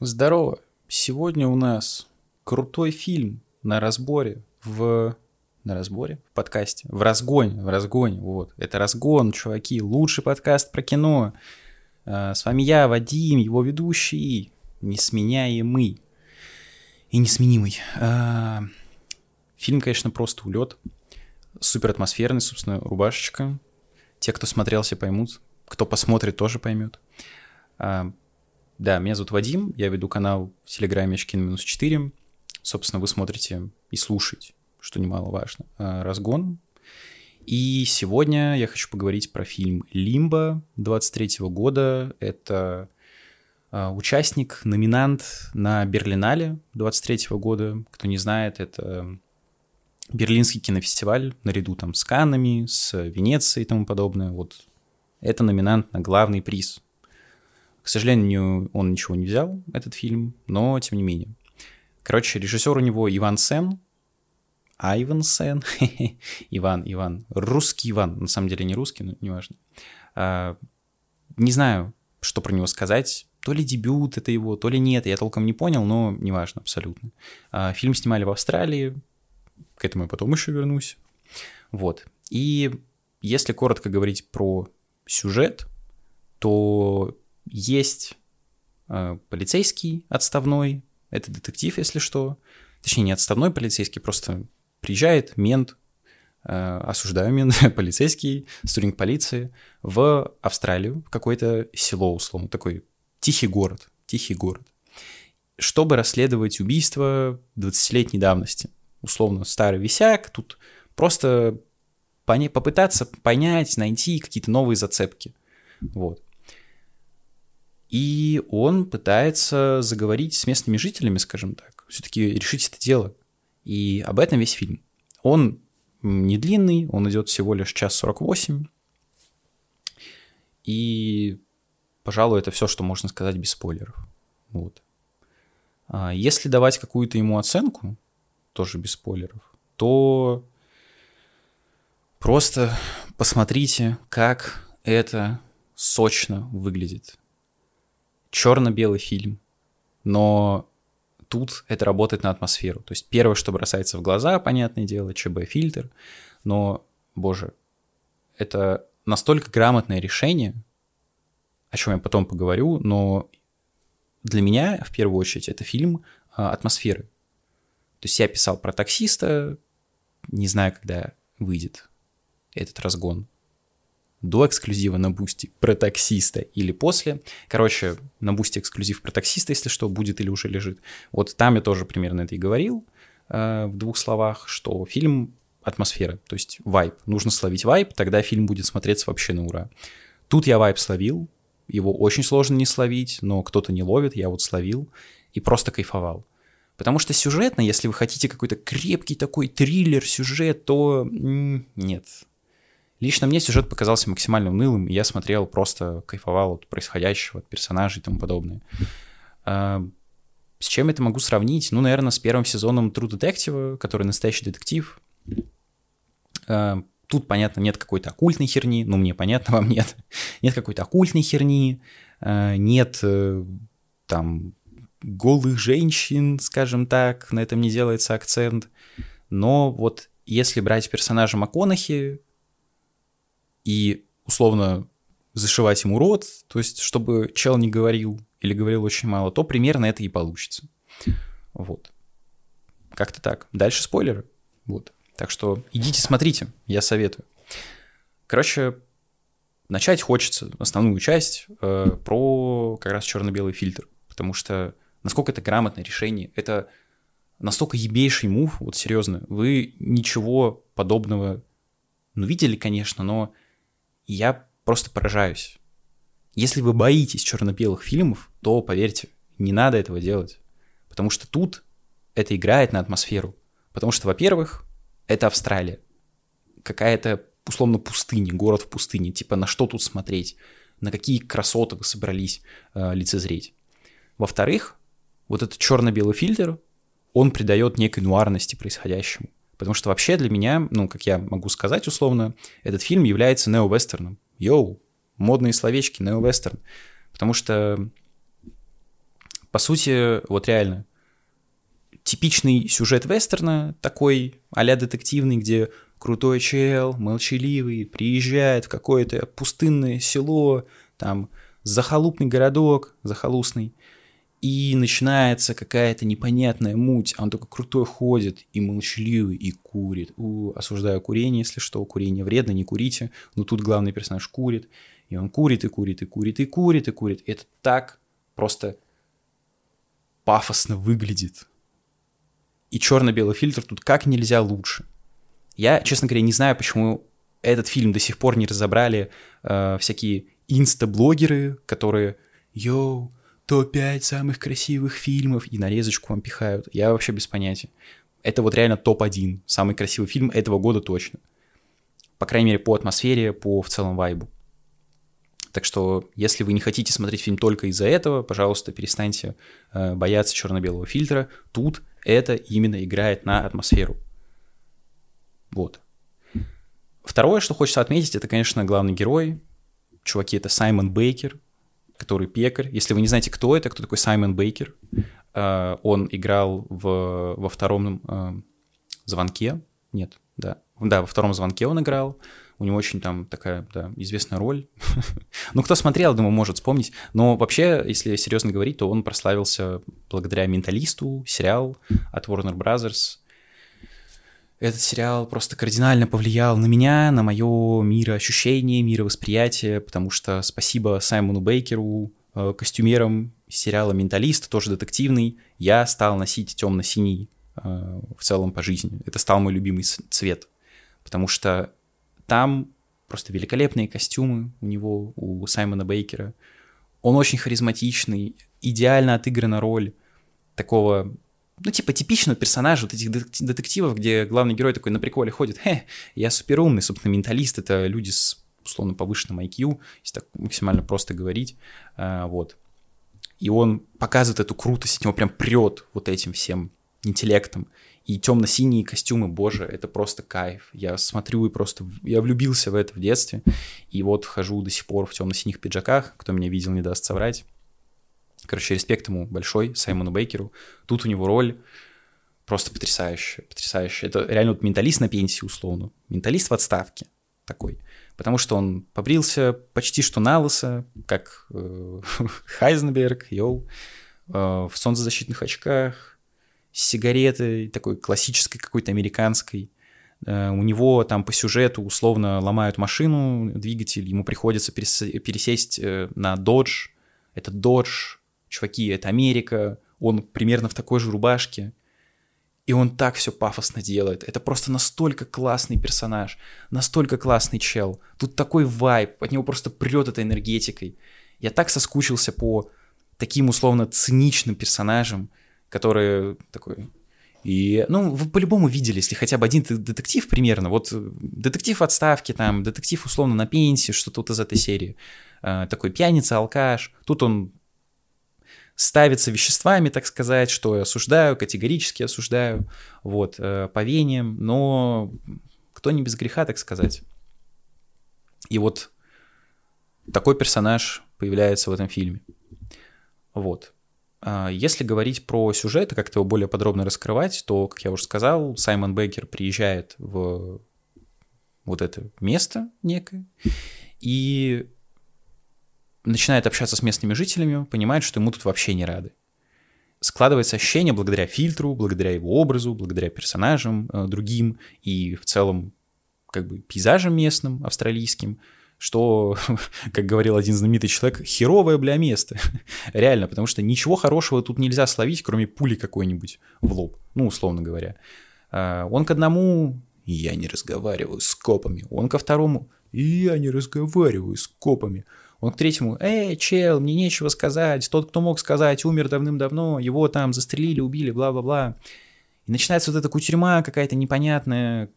Здорово! Сегодня у нас крутой фильм на разборе в... На разборе? В подкасте. В разгоне, в разгоне, вот. Это разгон, чуваки, лучший подкаст про кино. А, с вами я, Вадим, его ведущий, несменяемый и несменимый. А, фильм, конечно, просто улет. Супер атмосферный, собственно, рубашечка. Те, кто смотрел, все поймут. Кто посмотрит, тоже поймет. Да, меня зовут Вадим, я веду канал в Телеграме Шкин-4. Собственно, вы смотрите и слушаете, что немаловажно, а, «Разгон». И сегодня я хочу поговорить про фильм «Лимбо» 23 года. Это а, участник, номинант на Берлинале 23 года. Кто не знает, это Берлинский кинофестиваль наряду там с Каннами, с Венецией и тому подобное. Вот это номинант на главный приз к сожалению, он ничего не взял, этот фильм, но тем не менее. Короче, режиссер у него Иван Сен, Айван Сен, Иван, Иван, русский Иван, на самом деле не русский, но неважно. А, не знаю, что про него сказать, то ли дебют это его, то ли нет, я толком не понял, но неважно абсолютно. А, фильм снимали в Австралии, к этому я потом еще вернусь. Вот. И если коротко говорить про сюжет, то есть э, полицейский отставной, это детектив, если что. Точнее, не отставной полицейский, просто приезжает мент, э, осуждаю мент, полицейский, сотрудник полиции в Австралию, в какое-то село, условно, такой тихий город, тихий город, чтобы расследовать убийство 20-летней давности. Условно, старый висяк, тут просто поня- попытаться понять, найти какие-то новые зацепки. Вот. И он пытается заговорить с местными жителями, скажем так, все-таки решить это дело. И об этом весь фильм. Он не длинный, он идет всего лишь час 48. И, пожалуй, это все, что можно сказать без спойлеров. Вот. А если давать какую-то ему оценку, тоже без спойлеров, то просто посмотрите, как это сочно выглядит черно-белый фильм, но тут это работает на атмосферу. То есть первое, что бросается в глаза, понятное дело, ЧБ-фильтр, но, боже, это настолько грамотное решение, о чем я потом поговорю, но для меня, в первую очередь, это фильм а, атмосферы. То есть я писал про таксиста, не знаю, когда выйдет этот разгон, до эксклюзива на Boosty про таксиста или после. Короче, на Boosty эксклюзив про таксиста, если что, будет или уже лежит. Вот там я тоже примерно это и говорил э, в двух словах, что фильм атмосфера, то есть вайб. Нужно словить вайб, тогда фильм будет смотреться вообще на ура. Тут я вайп словил, его очень сложно не словить, но кто-то не ловит, я вот словил и просто кайфовал. Потому что сюжетно, если вы хотите какой-то крепкий такой триллер, сюжет, то нет, Лично мне сюжет показался максимально унылым, и я смотрел, просто кайфовал от происходящего, от персонажей и тому подобное. А, с чем это могу сравнить? Ну, наверное, с первым сезоном True Detective, который настоящий детектив. А, тут, понятно, нет какой-то оккультной херни, ну, мне понятно, вам нет. Нет какой-то оккультной херни, а, нет э, там голых женщин, скажем так, на этом не делается акцент. Но вот если брать персонажа МакКонахи, и условно зашивать ему рот, то есть чтобы чел не говорил или говорил очень мало, то примерно это и получится. Вот. Как-то так. Дальше спойлеры. Вот. Так что идите смотрите, я советую. Короче, начать хочется основную часть э, про как раз черно-белый фильтр, потому что насколько это грамотное решение, это настолько ебейший мув, вот серьезно, вы ничего подобного, ну, видели, конечно, но я просто поражаюсь. Если вы боитесь черно-белых фильмов, то, поверьте, не надо этого делать. Потому что тут это играет на атмосферу. Потому что, во-первых, это Австралия. Какая-то, условно, пустыня, город в пустыне. Типа, на что тут смотреть? На какие красоты вы собрались э, лицезреть? Во-вторых, вот этот черно-белый фильтр, он придает некой нуарности происходящему. Потому что вообще для меня, ну, как я могу сказать условно, этот фильм является нео-вестерном. Йоу, модные словечки, нео-вестерн. Потому что По сути, вот реально, типичный сюжет вестерна, такой а детективный, где крутой чел, молчаливый, приезжает в какое-то пустынное село, там захолупный городок, захолустный, и начинается какая-то непонятная муть, он только крутой ходит и молчаливый, и курит. У, осуждаю курение, если что, курение вредно, не курите, но тут главный персонаж курит, и он курит, и курит, и курит, и курит, и курит. Это так просто пафосно выглядит. И черно-белый фильтр тут как нельзя лучше. Я, честно говоря, не знаю, почему этот фильм до сих пор не разобрали э, всякие инста-блогеры, которые «Йоу, топ-5 самых красивых фильмов» и нарезочку вам пихают. Я вообще без понятия. Это вот реально топ-1, самый красивый фильм этого года точно. По крайней мере, по атмосфере, по в целом вайбу. Так что, если вы не хотите смотреть фильм только из-за этого, пожалуйста, перестаньте э, бояться черно-белого фильтра. Тут это именно играет на атмосферу. Вот. Второе, что хочется отметить, это, конечно, главный герой, чуваки, это Саймон Бейкер, который пекарь. Если вы не знаете, кто это, кто такой Саймон Бейкер, э, он играл в, во втором э, звонке. Нет, да. Да, во втором звонке он играл. У него очень там такая, да, известная роль. ну, кто смотрел, думаю, может вспомнить. Но вообще, если серьезно говорить, то он прославился благодаря «Менталисту», сериал от Warner Brothers, этот сериал просто кардинально повлиял на меня, на мое мироощущение, мировосприятие, потому что спасибо Саймону Бейкеру, э, костюмерам сериала «Менталист», тоже детективный, я стал носить темно-синий э, в целом по жизни. Это стал мой любимый цвет, потому что там просто великолепные костюмы у него, у Саймона Бейкера. Он очень харизматичный, идеально отыграна роль такого ну, типа, типичного персонажа вот этих детективов, где главный герой такой на приколе ходит, хе, я суперумный, собственно, менталист, это люди с условно повышенным IQ, если так максимально просто говорить, а, вот. И он показывает эту крутость, него прям прет вот этим всем интеллектом. И темно-синие костюмы, боже, это просто кайф. Я смотрю и просто, я влюбился в это в детстве. И вот хожу до сих пор в темно-синих пиджаках, кто меня видел, не даст соврать. Короче, респект ему большой, Саймону Бейкеру. Тут у него роль просто потрясающая, потрясающая. Это реально вот менталист на пенсии, условно. Менталист в отставке такой. Потому что он побрился почти что на лысо, как э, Хайзенберг, йоу, э, в солнцезащитных очках, с сигаретой, такой классической какой-то американской. Э, у него там по сюжету условно ломают машину, двигатель, ему приходится пересесть э, на Dodge. Это Dodge чуваки, это Америка, он примерно в такой же рубашке. И он так все пафосно делает. Это просто настолько классный персонаж, настолько классный чел. Тут такой вайб, от него просто прет этой энергетикой. Я так соскучился по таким условно циничным персонажам, которые такой... И, ну, вы по-любому видели, если хотя бы один детектив примерно, вот детектив в отставке, там, детектив условно на пенсии, что-то вот из этой серии. Э, такой пьяница, алкаш. Тут он ставится веществами, так сказать, что я осуждаю, категорически осуждаю, вот, э, по но кто не без греха, так сказать. И вот такой персонаж появляется в этом фильме. Вот. А если говорить про сюжет и как-то его более подробно раскрывать, то, как я уже сказал, Саймон Бейкер приезжает в вот это место некое, и начинает общаться с местными жителями, понимает, что ему тут вообще не рады. Складывается ощущение благодаря фильтру, благодаря его образу, благодаря персонажам э, другим и в целом как бы пейзажам местным, австралийским, что, как говорил один знаменитый человек, херовое, бля, место. Реально, потому что ничего хорошего тут нельзя словить, кроме пули какой-нибудь в лоб, ну, условно говоря. А, он к одному «я не разговариваю с копами», он ко второму «я не разговариваю с копами», он к третьему, эй, чел, мне нечего сказать, тот, кто мог сказать, умер давным-давно, его там застрелили, убили, бла-бла-бла. И начинается вот эта кутерьма какая-то непонятная,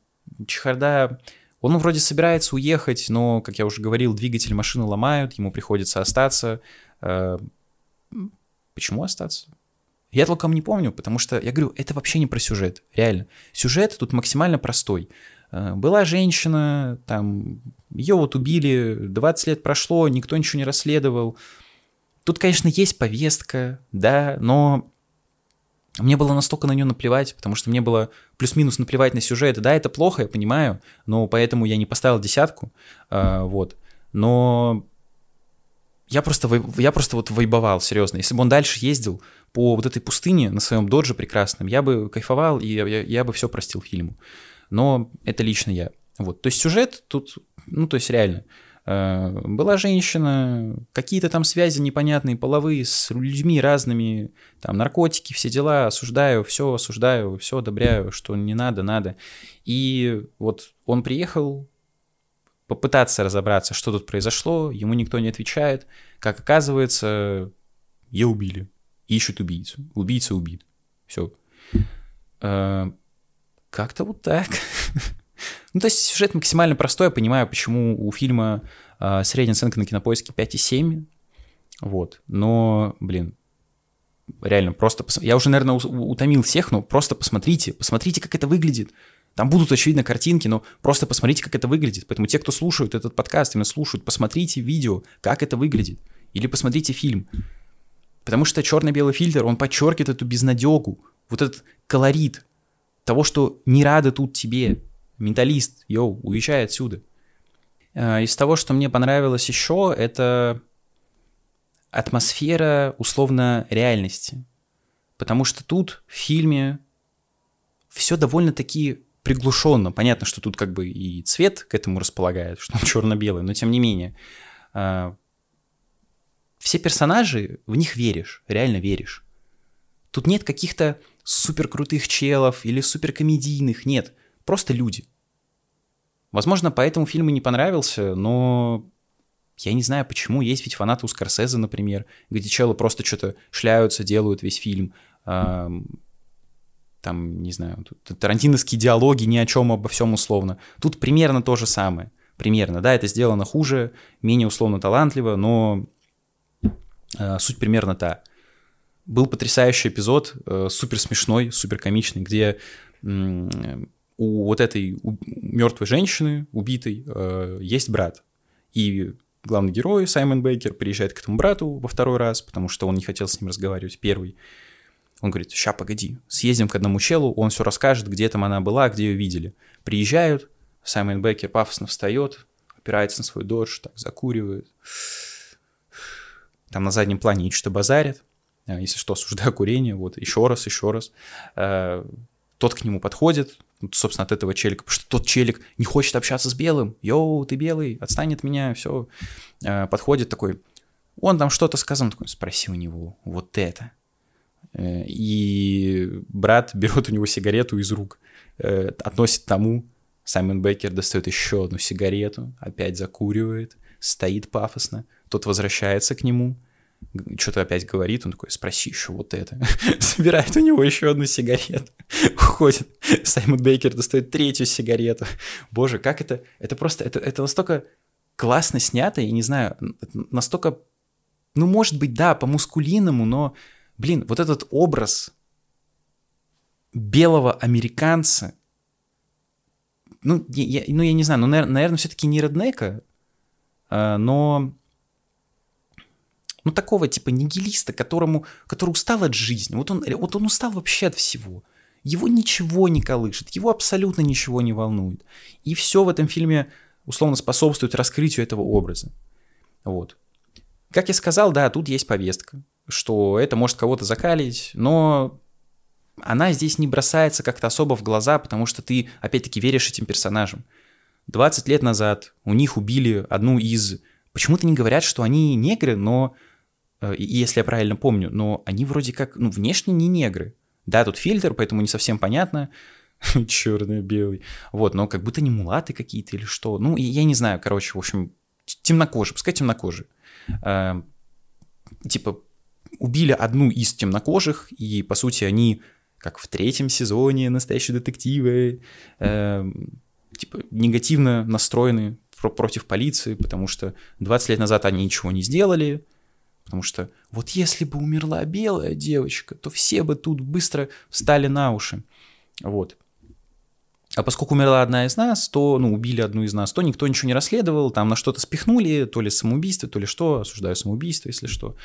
чехарда. Он вроде собирается уехать, но, как я уже говорил, двигатель машины ломают, ему приходится остаться. Э, почему остаться? Я толком не помню, потому что, я говорю, это вообще не про сюжет, реально. Сюжет тут максимально простой. Э, была женщина, там, ее вот убили, 20 лет прошло, никто ничего не расследовал. Тут, конечно, есть повестка, да, но мне было настолько на нее наплевать, потому что мне было плюс-минус наплевать на сюжет. Да, это плохо, я понимаю, но поэтому я не поставил десятку, э, вот. Но я просто, я просто вот вайбовал, серьезно. Если бы он дальше ездил по вот этой пустыне на своем додже прекрасном, я бы кайфовал, и я, я, бы все простил фильму. Но это лично я. Вот. То есть сюжет тут, ну, то есть реально. Э, была женщина, какие-то там связи непонятные, половые, с людьми разными, там наркотики, все дела, осуждаю, все осуждаю, все одобряю, что не надо, надо. И вот он приехал попытаться разобраться, что тут произошло, ему никто не отвечает. Как оказывается, ее убили, ищут убийцу, убийца убит. Все. Как-то вот так. Ну, то есть сюжет максимально простой, я понимаю, почему у фильма э, средняя оценка на кинопоиске 5,7. Вот. Но, блин, реально, просто... Пос... Я уже, наверное, утомил всех, но просто посмотрите, посмотрите, как это выглядит. Там будут, очевидно, картинки, но просто посмотрите, как это выглядит. Поэтому те, кто слушают этот подкаст, именно слушают, посмотрите видео, как это выглядит. Или посмотрите фильм. Потому что черно-белый фильтр, он подчеркивает эту безнадегу, вот этот колорит того, что не рады тут тебе, менталист, йоу, уезжай отсюда. А, из того, что мне понравилось еще, это атмосфера условно реальности. Потому что тут в фильме все довольно-таки приглушенно. Понятно, что тут как бы и цвет к этому располагает, что он черно-белый, но тем не менее. А, все персонажи, в них веришь, реально веришь. Тут нет каких-то супер крутых челов или супер комедийных, нет. Просто люди. Возможно, поэтому фильм и не понравился, но я не знаю почему. Есть ведь фанаты у Скорсезе, например, где челы просто что-то шляются, делают весь фильм. Там, не знаю, тарантиновские диалоги ни о чем, обо всем условно. Тут примерно то же самое. Примерно, да, это сделано хуже, менее условно талантливо, но э, суть примерно та. Был потрясающий эпизод, э, супер смешной, супер комичный, где у вот этой мертвой женщины, убитой, э, есть брат. И главный герой Саймон Бейкер приезжает к этому брату во второй раз, потому что он не хотел с ним разговаривать первый. Он говорит, ща, погоди, съездим к одному челу, он все расскажет, где там она была, где ее видели. Приезжают, Саймон Бейкер пафосно встает, опирается на свой додж, так закуривает. Там на заднем плане что-то базарит. Э, если что, осуждаю курение, вот, еще раз, еще раз. Э, тот к нему подходит, собственно, от этого челика, потому что тот челик не хочет общаться с белым. Йоу, ты белый, отстань от меня, все. Э, подходит такой, он там что-то сказал, такой, спроси у него вот это. И брат берет у него сигарету из рук, относит тому, Саймон Беккер достает еще одну сигарету, опять закуривает, стоит пафосно, тот возвращается к нему, что-то опять говорит, он такой, спроси еще вот это. Собирает у него еще одну сигарету, уходит. Саймон Бейкер достает третью сигарету. Боже, как это... Это просто... Это, это настолько классно снято, я не знаю, настолько... Ну, может быть, да, по-мускулиному, но, блин, вот этот образ белого американца, ну, я, ну, я не знаю, ну, наверное, все-таки не реднека, а, но ну, такого типа нигилиста, которому, который устал от жизни. Вот он, вот он устал вообще от всего. Его ничего не колышет, его абсолютно ничего не волнует. И все в этом фильме условно способствует раскрытию этого образа. Вот. Как я сказал, да, тут есть повестка, что это может кого-то закалить, но она здесь не бросается как-то особо в глаза, потому что ты, опять-таки, веришь этим персонажам. 20 лет назад у них убили одну из... Почему-то не говорят, что они негры, но если я правильно помню, но они вроде как, ну, внешне не негры. Да, тут фильтр, поэтому не совсем понятно, черный, белый, вот, но как будто не мулаты какие-то или что, ну, я не знаю, короче, в общем, темнокожие, пускай темнокожие. Э, типа, убили одну из темнокожих, и, по сути, они, как в третьем сезоне «Настоящие детективы», э, типа, негативно настроены против полиции, потому что 20 лет назад они ничего не сделали, Потому что вот если бы умерла белая девочка, то все бы тут быстро встали на уши. Вот. А поскольку умерла одна из нас, то, ну, убили одну из нас, то никто ничего не расследовал, там на что-то спихнули, то ли самоубийство, то ли что, осуждаю самоубийство, если что.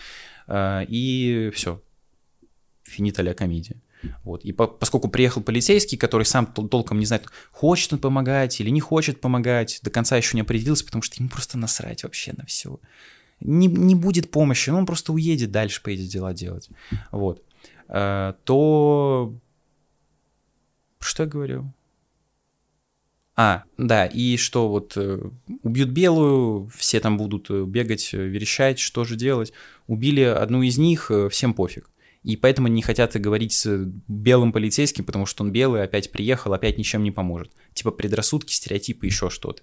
А, и все. Финита ля комедия. Вот. И по, поскольку приехал полицейский, который сам тол- толком не знает, хочет он помогать или не хочет помогать, до конца еще не определился, потому что ему просто насрать вообще на все. Не, не будет помощи, он просто уедет дальше, поедет дела делать. Вот. А, то... Что я говорю? А, да, и что вот э, убьют белую, все там будут э, бегать, э, верещать, что же делать. Убили одну из них, всем пофиг. И поэтому не хотят говорить с белым полицейским, потому что он белый, опять приехал, опять ничем не поможет. Типа предрассудки, стереотипы, еще что-то.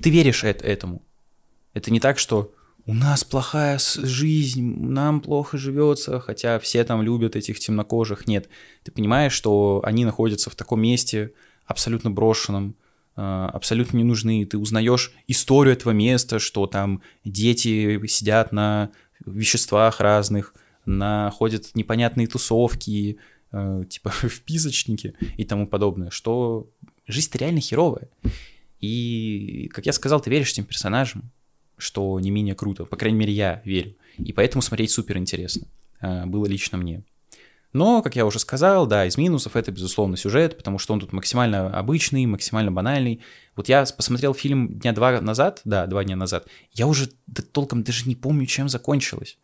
Ты веришь этому. Это не так, что у нас плохая жизнь, нам плохо живется, хотя все там любят этих темнокожих. Нет, ты понимаешь, что они находятся в таком месте абсолютно брошенном, а, абсолютно не нужны. Ты узнаешь историю этого места, что там дети сидят на веществах разных, находят непонятные тусовки, а, типа в писочнике и тому подобное, что жизнь-то реально херовая. И, как я сказал, ты веришь этим персонажам, что не менее круто. По крайней мере, я верю. И поэтому смотреть супер интересно. А, было лично мне. Но, как я уже сказал, да, из минусов это, безусловно, сюжет, потому что он тут максимально обычный, максимально банальный. Вот я посмотрел фильм дня два назад, да, два дня назад, я уже толком даже не помню, чем закончилось.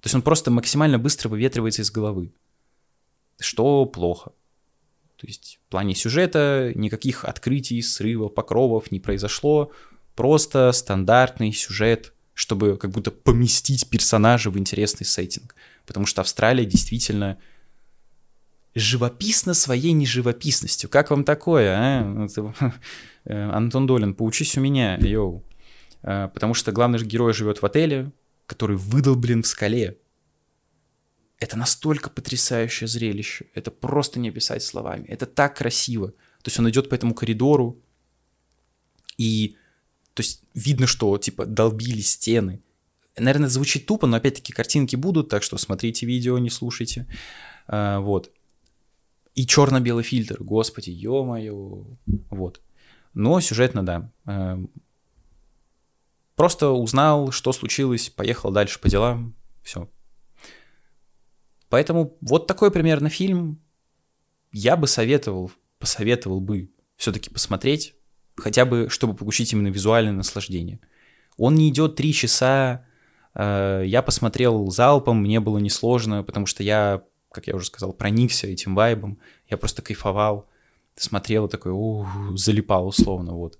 То есть он просто максимально быстро выветривается из головы. Что плохо. То есть в плане сюжета никаких открытий, срывов, покровов не произошло просто стандартный сюжет, чтобы как будто поместить персонажа в интересный сеттинг. Потому что Австралия действительно живописна своей неживописностью. Как вам такое, а? Э, Антон Долин, поучись у меня, йоу. А, потому что главный герой живет в отеле, который выдолблен в скале. Это настолько потрясающее зрелище. Это просто не описать словами. Это так красиво. То есть он идет по этому коридору, и то есть видно, что типа долбили стены. Наверное, звучит тупо, но опять-таки картинки будут, так что смотрите видео, не слушайте. А, вот. И черно-белый фильтр, господи, ё-моё. Вот. Но сюжетно, да. А, просто узнал, что случилось, поехал дальше по делам, все. Поэтому вот такой примерно фильм я бы советовал, посоветовал бы все-таки посмотреть, хотя бы чтобы получить именно визуальное наслаждение. Он не идет три часа, э, я посмотрел залпом, мне было несложно, потому что я, как я уже сказал, проникся этим вайбом, я просто кайфовал, смотрел такой, ух, залипал условно, вот.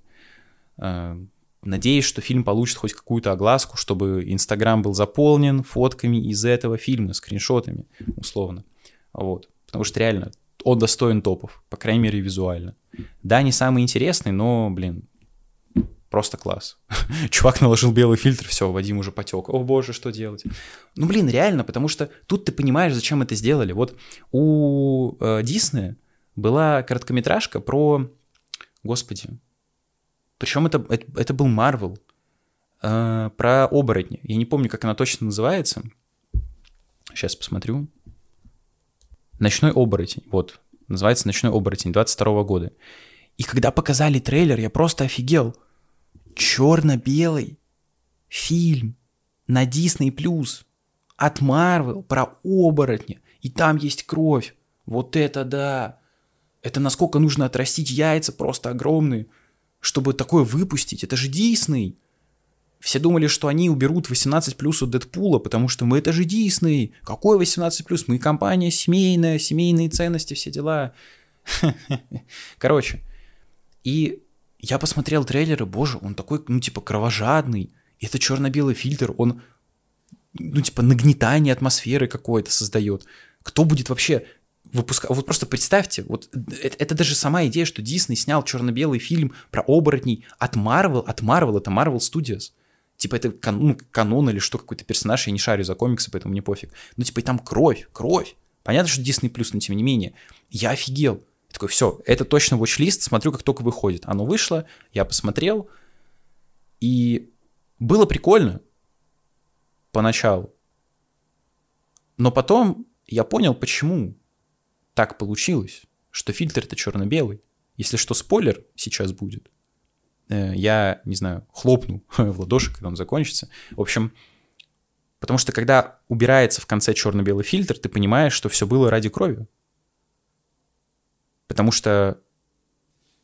Надеюсь, что фильм получит хоть какую-то огласку, чтобы Инстаграм был заполнен фотками из этого фильма, скриншотами, условно. Вот. Потому что реально он достоин топов, по крайней мере, визуально. Да, не самый интересный, но, блин, просто класс. Чувак наложил белый фильтр, все, Вадим уже потек. О боже, что делать? Ну, блин, реально, потому что тут ты понимаешь, зачем это сделали. Вот у э, Диснея была короткометражка про... Господи. Причем это, это, это был Марвел. Э, про оборотня. Я не помню, как она точно называется. Сейчас посмотрю. «Ночной оборотень», вот, называется «Ночной оборотень» 22 года. И когда показали трейлер, я просто офигел. Черно-белый фильм на Disney Plus от Marvel про оборотня. И там есть кровь. Вот это да! Это насколько нужно отрастить яйца просто огромные, чтобы такое выпустить. Это же Дисней. Все думали, что они уберут 18 плюс у Дэдпула, потому что мы это же Дисней. Какой 18 плюс? Мы компания семейная, семейные ценности, все дела. Короче, и я посмотрел трейлер, и, боже, он такой, ну, типа, кровожадный. И это черно-белый фильтр, он, ну, типа, нагнетание атмосферы какое-то создает. Кто будет вообще выпускать? Вот просто представьте, вот это, это даже сама идея, что Дисней снял черно-белый фильм про оборотней от Marvel, от Marvel, это Marvel Studios. Типа это кан ну, канон или что, какой-то персонаж, я не шарю за комиксы, поэтому мне пофиг. Ну типа и там кровь, кровь. Понятно, что Disney+, плюс, но тем не менее. Я офигел. Я такой, все, это точно watch-лист, смотрю, как только выходит. Оно вышло, я посмотрел, и было прикольно поначалу. Но потом я понял, почему. Так получилось, что фильтр-то черно-белый. Если что, спойлер сейчас будет. Э, я, не знаю, хлопну в ладоши, когда он закончится. В общем, потому что когда убирается в конце черно-белый фильтр, ты понимаешь, что все было ради крови. Потому что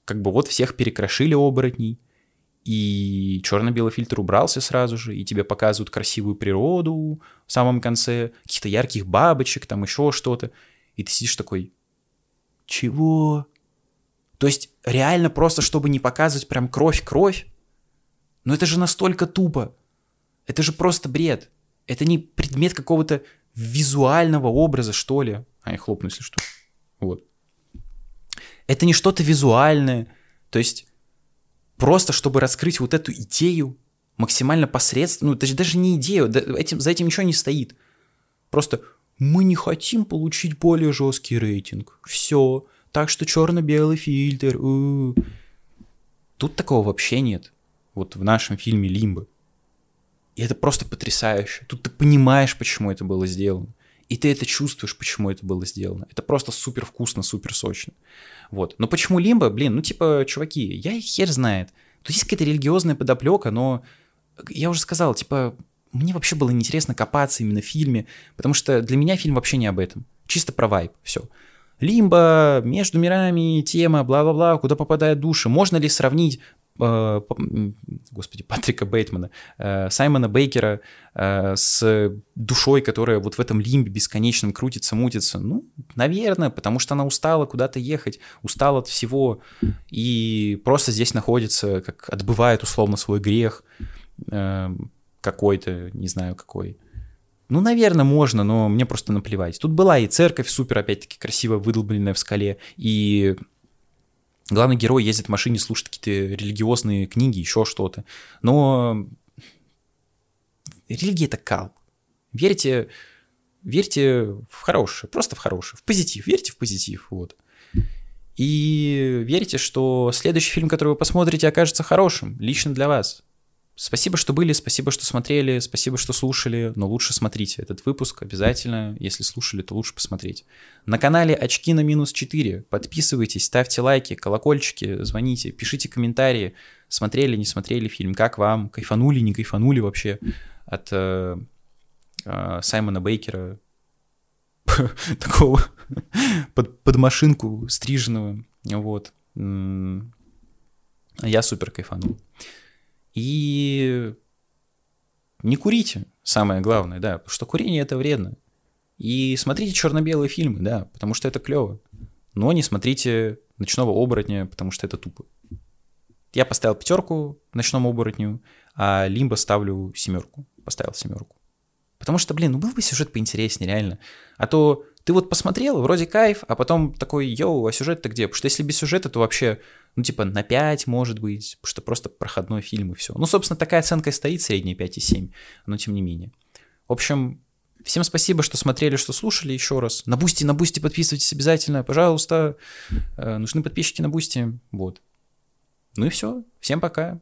как бы вот всех перекрошили оборотней, и черно-белый фильтр убрался сразу же, и тебе показывают красивую природу в самом конце, каких-то ярких бабочек, там еще что-то. И ты сидишь такой, чего? То есть реально просто, чтобы не показывать прям кровь-кровь? Но это же настолько тупо. Это же просто бред. Это не предмет какого-то визуального образа, что ли. А, я хлопну, если что. Вот. Это не что-то визуальное. То есть просто чтобы раскрыть вот эту идею максимально посредственно, ну, даже, даже не идею, да, этим, за этим ничего не стоит. Просто мы не хотим получить более жесткий рейтинг. Все. Так что черно-белый фильтр. У-у-у. Тут такого вообще нет. Вот в нашем фильме Лимбо. И это просто потрясающе. Тут ты понимаешь, почему это было сделано. И ты это чувствуешь, почему это было сделано. Это просто супер вкусно, супер сочно. Вот. Но почему Лимбо? Блин, ну типа, чуваки, я их хер знает. Тут есть какая-то религиозная подоплека, но я уже сказал, типа, мне вообще было неинтересно копаться именно в фильме, потому что для меня фильм вообще не об этом. Чисто про вайп, все. Лимбо, между мирами, тема, бла-бла-бла, куда попадают души. Можно ли сравнить Э, господи, Патрика Бейтмана, э, Саймона Бейкера э, с душой, которая вот в этом лимбе бесконечном крутится, мутится? Ну, наверное, потому что она устала куда-то ехать, устала от всего, и просто здесь находится, как отбывает условно свой грех какой-то, не знаю какой. Ну, наверное, можно, но мне просто наплевать. Тут была и церковь супер, опять-таки, красиво выдолбленная в скале, и главный герой ездит в машине, слушает какие-то религиозные книги, еще что-то. Но религия — это кал. Верьте, верьте в хорошее, просто в хорошее, в позитив, верьте в позитив, вот. И верьте, что следующий фильм, который вы посмотрите, окажется хорошим, лично для вас. Спасибо, что были, спасибо, что смотрели, спасибо, что слушали, но лучше смотрите этот выпуск обязательно. Если слушали, то лучше посмотреть. На канале Очки на минус 4. Подписывайтесь, ставьте лайки, колокольчики, звоните, пишите комментарии. Смотрели, не смотрели фильм, как вам, кайфанули, не кайфанули вообще от э, э, Саймона Бейкера, такого под, машинку стриженного. Вот. Я супер кайфанул. И не курите, самое главное, да, потому что курение это вредно. И смотрите черно-белые фильмы, да, потому что это клево. Но не смотрите ночного оборотня, потому что это тупо. Я поставил пятерку ночному оборотню, а Лимбо ставлю семерку. Поставил семерку. Потому что, блин, ну был бы сюжет поинтереснее, реально. А то ты вот посмотрел, вроде кайф, а потом такой, yo, а сюжет-то где? Потому что если без сюжета, то вообще, ну, типа, на 5, может быть, что просто проходной фильм и все. Ну, собственно, такая оценка и стоит, средняя 5,7, но тем не менее. В общем, всем спасибо, что смотрели, что слушали еще раз. На Boosty, на Boosty подписывайтесь обязательно, пожалуйста. Э, нужны подписчики на Boosty, вот. Ну и все. Всем пока.